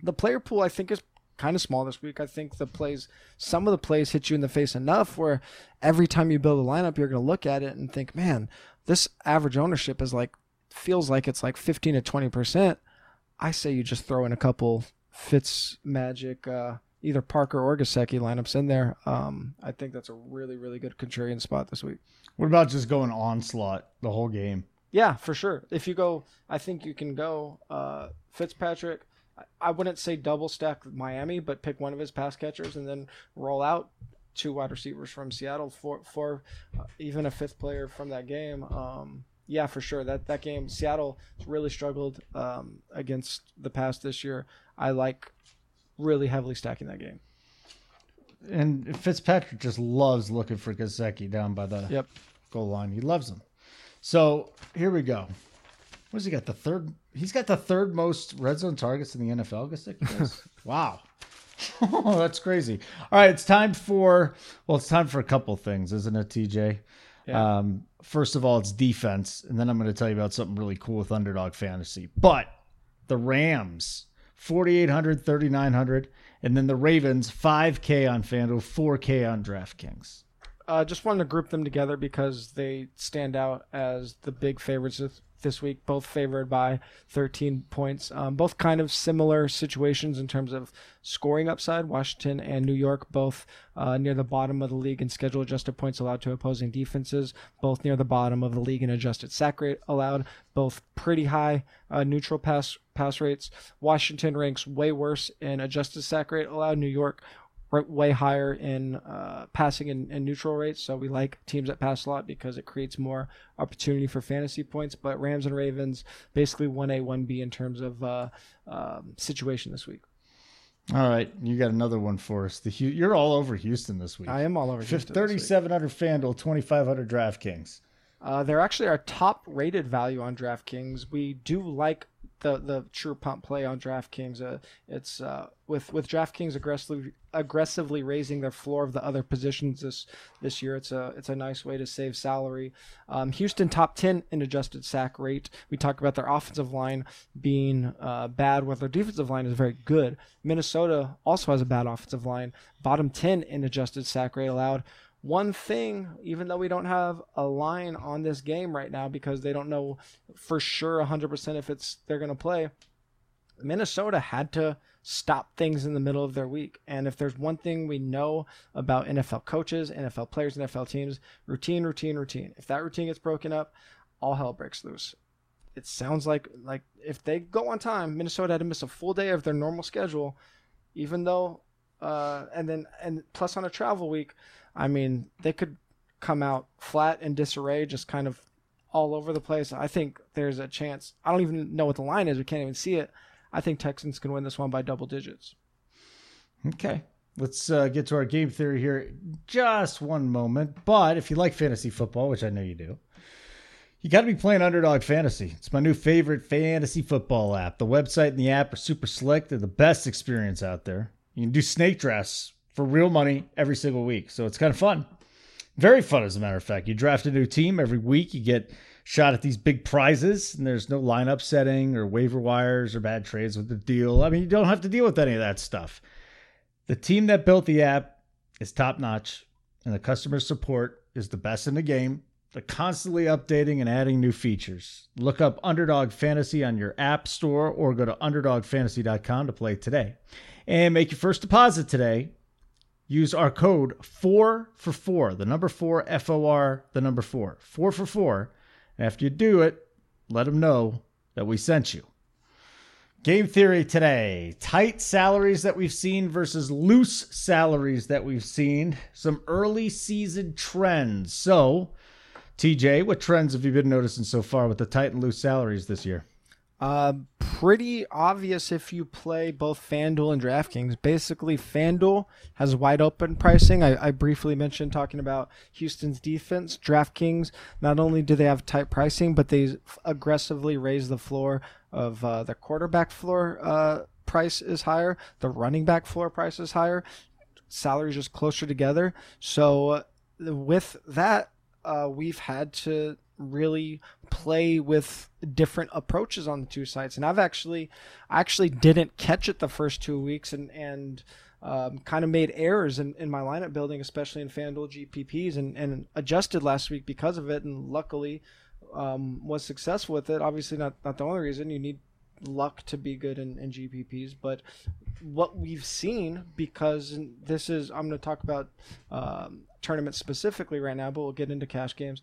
the player pool, I think is kind of small this week. I think the plays, some of the plays hit you in the face enough where every time you build a lineup, you're going to look at it and think, man, this average ownership is like, feels like it's like 15 to 20%. I say you just throw in a couple Fitz Magic, uh, either Parker or Gesicki lineups in there. Um, I think that's a really, really good contrarian spot this week. What about just going onslaught the whole game? Yeah, for sure. If you go, I think you can go uh, Fitzpatrick, I wouldn't say double stack Miami, but pick one of his pass catchers and then roll out two wide receivers from Seattle for for uh, even a fifth player from that game. Um, yeah, for sure. That that game, Seattle really struggled um, against the pass this year. I like really heavily stacking that game. And Fitzpatrick just loves looking for Gesicki down by the yep. goal line. He loves him. So here we go. What's he got? The third. He's got the third most red zone targets in the NFL. Gesicki (laughs) wow. oh, (laughs) that's crazy. All right, it's time for well, it's time for a couple things, isn't it, TJ? Yeah. Um, first of all, it's defense, and then I'm going to tell you about something really cool with underdog fantasy. But the Rams 4,800, 3,900. And then the Ravens, 5K on FanDuel, 4K on DraftKings. Uh, just wanted to group them together because they stand out as the big favorites this week, both favored by 13 points. Um, both kind of similar situations in terms of scoring upside. Washington and New York both uh, near the bottom of the league in schedule adjusted points allowed to opposing defenses, both near the bottom of the league in adjusted sack rate allowed, both pretty high uh, neutral pass pass rates. Washington ranks way worse in adjusted sack rate allowed. New York way higher in uh, passing and, and, neutral rates. So we like teams that pass a lot because it creates more opportunity for fantasy points. But Rams and Ravens basically 1A, 1B in terms of uh, um, situation this week. All right, you got another one for us. The you're all over Houston this week. I am all over Houston. Thirty-seven hundred FanDuel, twenty-five hundred DraftKings. Uh, they're actually our top rated value on DraftKings. We do like the the true pump play on DraftKings. Uh, it's uh, with with DraftKings aggressively aggressively raising their floor of the other positions this this year. It's a it's a nice way to save salary. Um, Houston top ten in adjusted sack rate. We talk about their offensive line being uh, bad, while their defensive line is very good. Minnesota also has a bad offensive line, bottom ten in adjusted sack rate allowed one thing, even though we don't have a line on this game right now because they don't know for sure 100% if it's they're going to play, Minnesota had to stop things in the middle of their week. And if there's one thing we know about NFL coaches, NFL players, NFL teams, routine, routine, routine. If that routine gets broken up, all hell breaks loose. It sounds like like if they go on time, Minnesota had to miss a full day of their normal schedule, even though uh, and then and plus on a travel week, I mean, they could come out flat and disarray, just kind of all over the place. I think there's a chance. I don't even know what the line is. We can't even see it. I think Texans can win this one by double digits. Okay. Let's uh, get to our game theory here just one moment. But if you like fantasy football, which I know you do, you got to be playing Underdog Fantasy. It's my new favorite fantasy football app. The website and the app are super slick. They're the best experience out there. You can do snake drafts for real money every single week. So it's kind of fun. Very fun, as a matter of fact. You draft a new team every week, you get shot at these big prizes, and there's no lineup setting or waiver wires or bad trades with the deal. I mean, you don't have to deal with any of that stuff. The team that built the app is top notch, and the customer support is the best in the game. They're constantly updating and adding new features. Look up Underdog Fantasy on your app store or go to underdogfantasy.com to play today. And make your first deposit today use our code 4 for 4, the number 4, F O R, the number 4. 4 for 4. And after you do it, let them know that we sent you. Game theory today tight salaries that we've seen versus loose salaries that we've seen. Some early season trends. So, TJ, what trends have you been noticing so far with the tight and loose salaries this year? Uh, pretty obvious if you play both FanDuel and DraftKings. Basically, FanDuel has wide open pricing. I, I, briefly mentioned talking about Houston's defense. DraftKings, not only do they have tight pricing, but they aggressively raise the floor of uh, the quarterback floor uh, price is higher, the running back floor price is higher, salaries just closer together. So, uh, with that, uh, we've had to really play with different approaches on the two sites. And I've actually, I actually didn't catch it the first two weeks and, and, um, kind of made errors in, in my lineup building, especially in FanDuel GPPs, and, and adjusted last week because of it. And luckily, um, was successful with it. Obviously, not not the only reason. You need luck to be good in, in GPPs, but what we've seen because this is I'm going to talk about um, tournaments specifically right now, but we'll get into cash games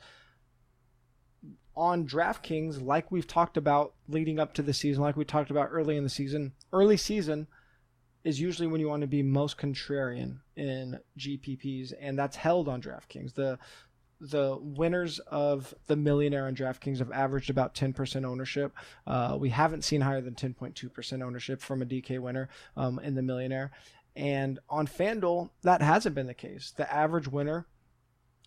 on DraftKings, like we've talked about leading up to the season, like we talked about early in the season, early season is usually when you want to be most contrarian in GPPs, and that's held on DraftKings. The the winners of the millionaire on DraftKings have averaged about 10% ownership. Uh, we haven't seen higher than 10.2% ownership from a DK winner um, in the millionaire. And on FanDuel, that hasn't been the case. The average winner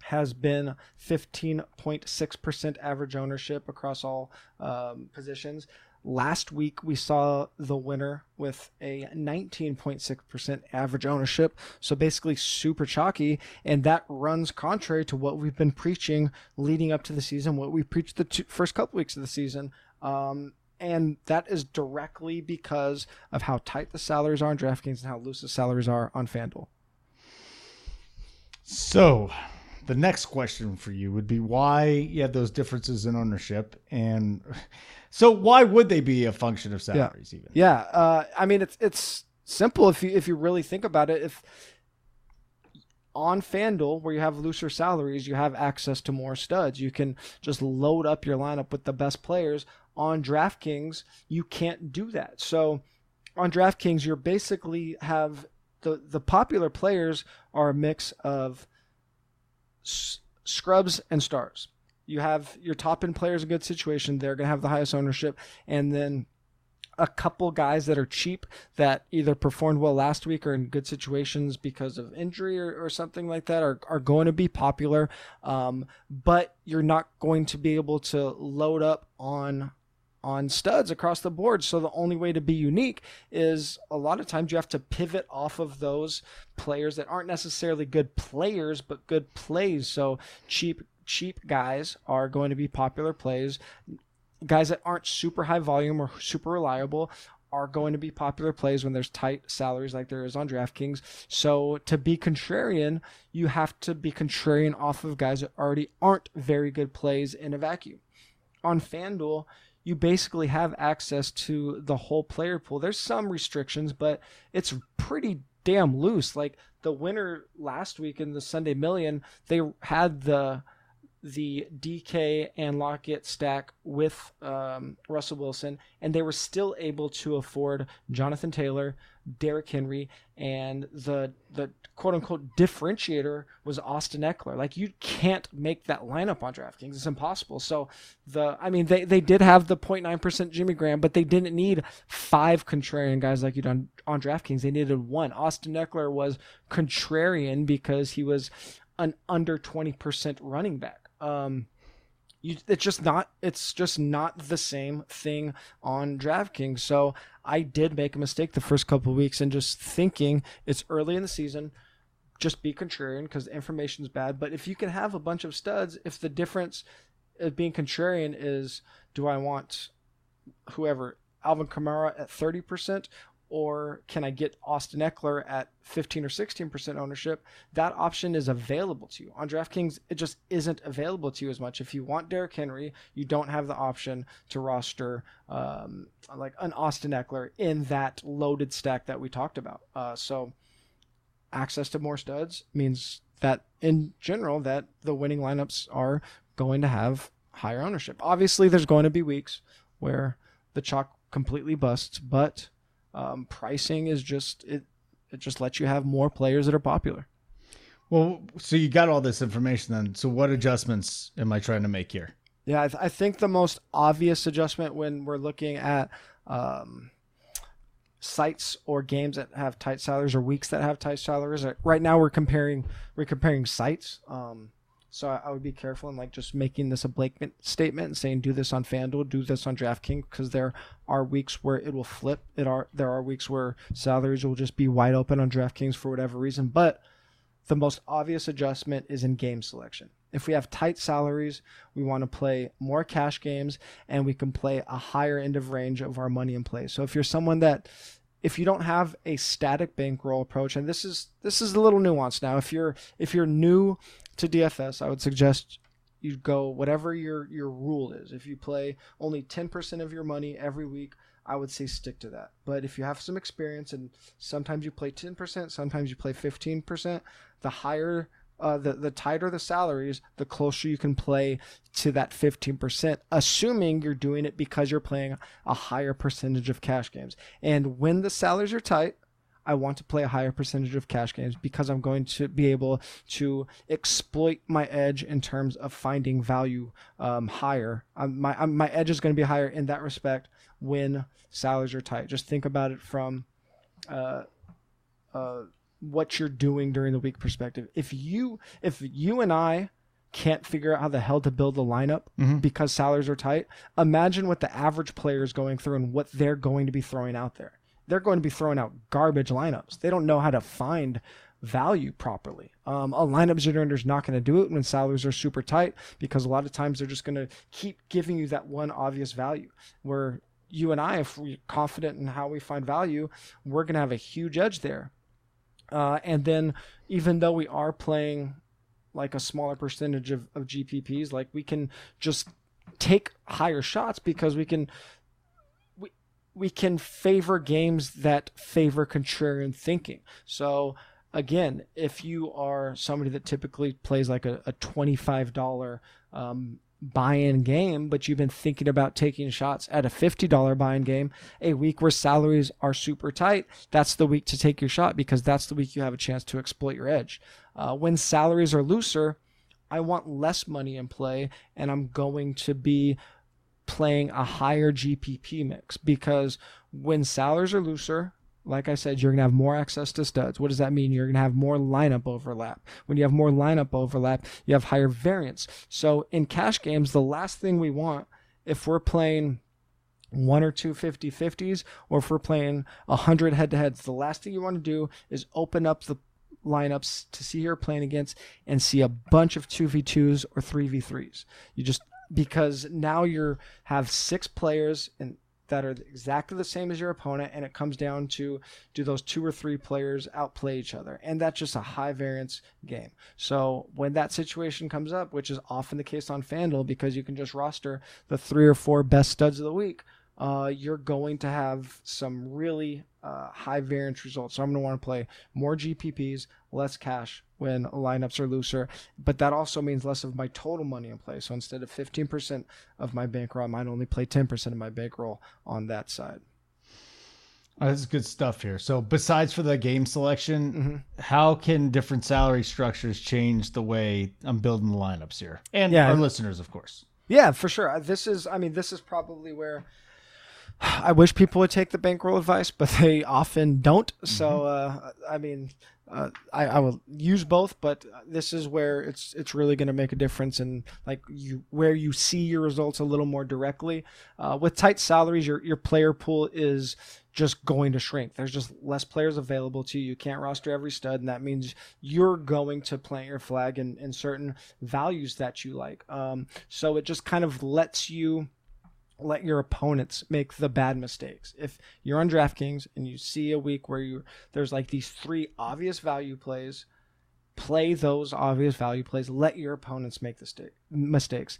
has been 15.6% average ownership across all um, positions. Last week, we saw the winner with a 19.6% average ownership. So basically, super chalky. And that runs contrary to what we've been preaching leading up to the season, what we preached the first couple weeks of the season. Um, and that is directly because of how tight the salaries are on DraftKings and how loose the salaries are on FanDuel. So, the next question for you would be why you have those differences in ownership, and (laughs) so why would they be a function of salaries? Yeah. Even yeah, uh, I mean it's it's simple if you if you really think about it. If on FanDuel, where you have looser salaries, you have access to more studs. You can just load up your lineup with the best players. On DraftKings, you can't do that. So on DraftKings, you're basically have the the popular players are a mix of s- scrubs and stars. You have your top end players in good situation; they're going to have the highest ownership, and then a couple guys that are cheap that either performed well last week or in good situations because of injury or, or something like that are, are going to be popular. Um, but you're not going to be able to load up on on studs across the board. So the only way to be unique is a lot of times you have to pivot off of those players that aren't necessarily good players, but good plays. So cheap cheap guys are going to be popular plays. Guys that aren't super high volume or super reliable are going to be popular plays when there's tight salaries like there is on DraftKings. So to be contrarian, you have to be contrarian off of guys that already aren't very good plays in a vacuum. On FanDuel, you basically have access to the whole player pool. There's some restrictions, but it's pretty damn loose. Like the winner last week in the Sunday Million, they had the the DK and Lockett stack with um, Russell Wilson, and they were still able to afford Jonathan Taylor, Derrick Henry, and the the quote unquote differentiator was Austin Ekeler. Like you can't make that lineup on DraftKings; it's impossible. So the I mean they they did have the 0.9 percent Jimmy Graham, but they didn't need five contrarian guys like you done on DraftKings. They needed one. Austin Ekeler was contrarian because he was an under 20% running back. Um, you, it's just not it's just not the same thing on DraftKings. So I did make a mistake the first couple weeks and just thinking it's early in the season, just be contrarian because the information's bad. But if you can have a bunch of studs, if the difference of being contrarian is do I want whoever Alvin Kamara at 30% or can I get Austin Ekeler at 15 or 16% ownership? That option is available to you. On DraftKings, it just isn't available to you as much. If you want Derrick Henry, you don't have the option to roster um, like an Austin Ekeler in that loaded stack that we talked about. Uh, so access to more studs means that in general that the winning lineups are going to have higher ownership. Obviously, there's going to be weeks where the chalk completely busts, but um, pricing is just it. It just lets you have more players that are popular. Well, so you got all this information then. So what adjustments am I trying to make here? Yeah, I, th- I think the most obvious adjustment when we're looking at um, sites or games that have tight salaries or weeks that have tight salaries. Right now, we're comparing we're comparing sites. Um, so I, I would be careful in like just making this a blanket statement and saying do this on FanDuel, do this on DraftKings because there are weeks where it will flip. It are there are weeks where salaries will just be wide open on DraftKings for whatever reason. But the most obvious adjustment is in game selection. If we have tight salaries, we want to play more cash games and we can play a higher end of range of our money in play. So if you're someone that if you don't have a static bankroll approach and this is this is a little nuanced now if you're if you're new to DFS I would suggest you go whatever your your rule is if you play only 10% of your money every week I would say stick to that but if you have some experience and sometimes you play 10% sometimes you play 15% the higher uh, the the tighter the salaries, the closer you can play to that 15%, assuming you're doing it because you're playing a higher percentage of cash games. And when the salaries are tight, I want to play a higher percentage of cash games because I'm going to be able to exploit my edge in terms of finding value um, higher. Um, my um, my edge is going to be higher in that respect when salaries are tight. Just think about it from. Uh, uh, what you're doing during the week perspective. If you if you and I can't figure out how the hell to build a lineup Mhm. because salaries are tight, imagine what the average player is going through and what they're going to be throwing out there. They're going to be throwing out garbage lineups. They don't know how to find value properly. Um, a lineup generator is not going to do it when salaries are super tight because a lot of times they're just going to keep giving you that one obvious value where you and I, if we're confident in how we find value, we're going to have a huge edge there. Uh, and then, even though we are playing like a smaller percentage of, of GPPs, like we can just take higher shots because we can we can favor games that favor contrarian thinking. So again, if you are somebody that typically plays like a, a $25 um, buy-in game, but you've been thinking about taking shots at a $50 buy-in game, a week where salaries are super tight, that's the week to take your shot because that's the week you have a chance to exploit your edge. Uh, when salaries are looser, I want less money in play and I'm going to be playing a higher GPP mix because when salaries are looser, like I said, you're going to have more access to studs. What does that mean? You're going to have more lineup overlap. When you have more lineup overlap, you have higher variance. So in cash games, the last thing we want if we're playing one or two 50 50s or if we're playing 100 head to heads, the last thing you want to do is open up the lineups to see who you're playing against and see a bunch of 2v2s or 3v3s. You just because now you have six players and that are exactly the same as your opponent, and it comes down to do those two or three players outplay each other, and that's just a high variance game. So when that situation comes up, which is often the case on FanDuel, because you can just roster the three or four best studs of the week, uh, you're going to have some really uh, high variance results. So I'm going to want to play more GPPs, less cash when lineups are looser. But that also means less of my total money in play. So instead of 15% of my bankroll, I might only play 10% of my bankroll on that side. Oh, this is good stuff here. So, besides for the game selection, mm-hmm. how can different salary structures change the way I'm building the lineups here, and yeah, our listeners, of course? Yeah, for sure. This is, I mean, this is probably where (sighs) I wish people would take the bankroll advice, but they often don't. Mm-hmm. So, uh, I mean, uh, I, I will use both, but this is where it's it's really going to make a difference and like you where you see your results a little more directly. Uh, with tight salaries, your your player pool is just going to shrink. There's just less players available to you. You can't roster every stud, and that means you're going to plant your flag in, in certain values that you like. Um, so it just kind of lets you let your opponents make the bad mistakes. If you're on DraftKings and you see a week where you there's like these three obvious value plays, play those obvious value plays. Let your opponents make the sta- mistakes.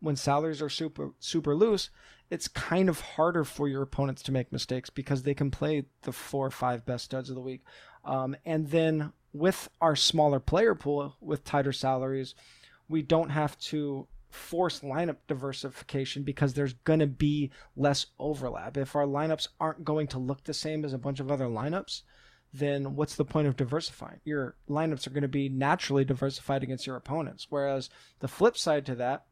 When salaries are super super loose, it's kind of harder for your opponents to make mistakes because they can play the four or five best studs of the week. Um, and then with our smaller player pool with tighter salaries, we don't have to force lineup diversification because there's going to be less overlap. If our lineups aren't going to look the same as a bunch of other lineups, then what's the point of diversifying? Your lineups are going to be naturally diversified against your opponents. Whereas the flip side to that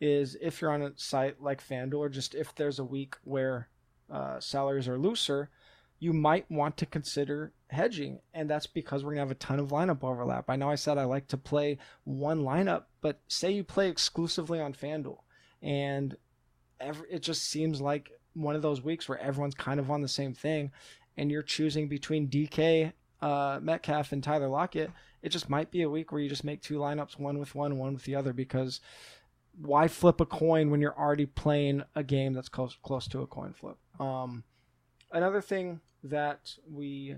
is if you're on a site like FanDuel, or just if there's a week where uh, salaries are looser, you might want to consider hedging. And that's because we're to have a ton of lineup overlap. I know I said I like to play one lineup, but say you play exclusively on FanDuel and every, it just seems like one of those weeks where everyone's kind of on the same thing and you're choosing between DK uh, Metcalf and Tyler Lockett, it just might be a week where you just make two lineups, one with one, one with the other, because why flip a coin when you're already playing a game that's close close to a coin flip? Um, another thing that we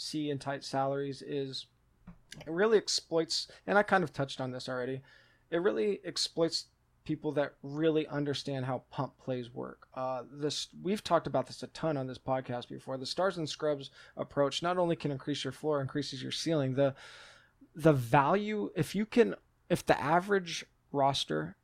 see in tight salaries is it really exploits, and I kind of touched on this already. It really exploits people that really understand how pump plays work. Uh, this we've talked about this a ton on this podcast before. The stars and scrubs approach not only can increase your floor, increases your ceiling. The the value if you can if the average roster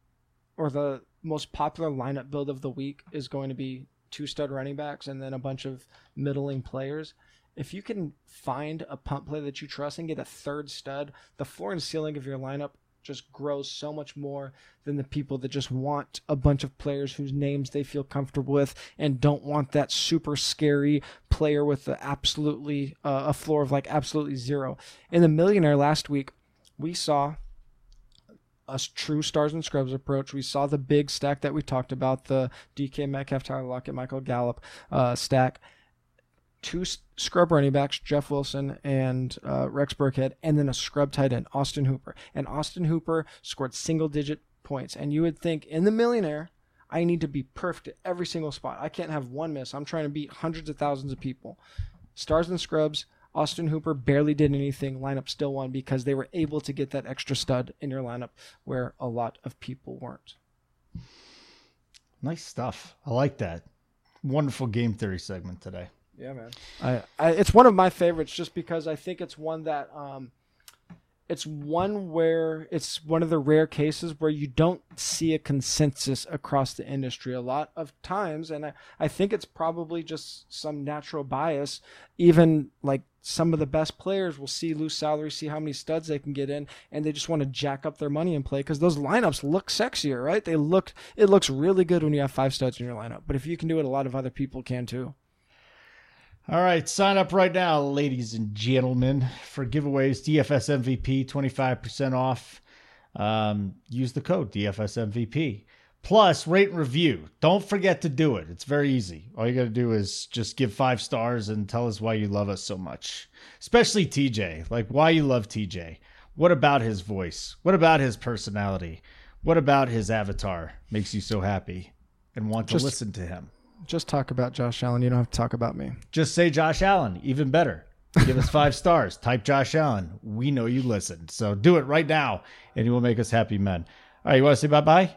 or the most popular lineup build of the week is going to be two stud running backs and then a bunch of middling players. If you can find a pump play that you trust and get a third stud, the floor and ceiling of your lineup just grows so much more than the people that just want a bunch of players whose names they feel comfortable with and don't want that super scary player with a absolutely uh, a floor of like absolutely zero. In the millionaire last week, we saw a true stars and scrubs approach. We saw the big stack that we talked about, the DK Metcalf, Tyler Lockett, Michael Gallup uh, stack. Two scrub running backs, Jeff Wilson and uh, Rex Burkhead, and then a scrub tight end, Austin Hooper. And Austin Hooper scored single digit points. And you would think in the millionaire, I need to be perfect at every single spot. I can't have one miss. I'm trying to beat hundreds of thousands of people. Stars and scrubs. Austin Hooper barely did anything. Lineup still won because they were able to get that extra stud in your lineup where a lot of people weren't. Nice stuff. I like that. Wonderful game theory segment today. Yeah, man. I, I it's one of my favorites just because I think it's one that um it's one where it's one of the rare cases where you don't see a consensus across the industry a lot of times. And I, I think it's probably just some natural bias. Even like some of the best players will see loose salary see how many studs they can get in and they just want to jack up their money and play because those lineups look sexier right? They look it looks really good when you have five studs in your lineup. But if you can do it a lot of other people can too all right, sign up right now, ladies and gentlemen, for giveaways. DFS MVP, 25% off. Um, use the code DFS MVP. Plus, rate and review. Don't forget to do it. It's very easy. All you got to do is just give five stars and tell us why you love us so much. Especially TJ. Like, why you love TJ. What about his voice? What about his personality? What about his avatar makes you so happy and want to listen to him? Just talk about Josh Allen. You don't have to talk about me. Just say Josh Allen. Even better. Give us five (laughs) stars. Type Josh Allen. We know you listened. So do it right now, and you will make us happy men. All right, you want to say bye bye?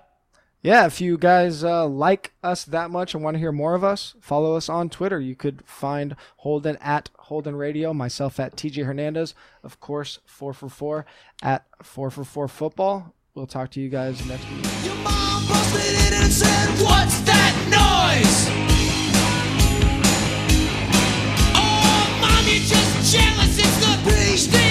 Yeah, if you guys uh, like us that much and want to hear more of us, follow us on Twitter. You could find Holden at Holden Radio, myself at TJ Hernandez, of course, 4 for 4 at 4 for 4 Football. We'll talk to you guys next week noise. Oh, mommy, just jealous. It's the beach.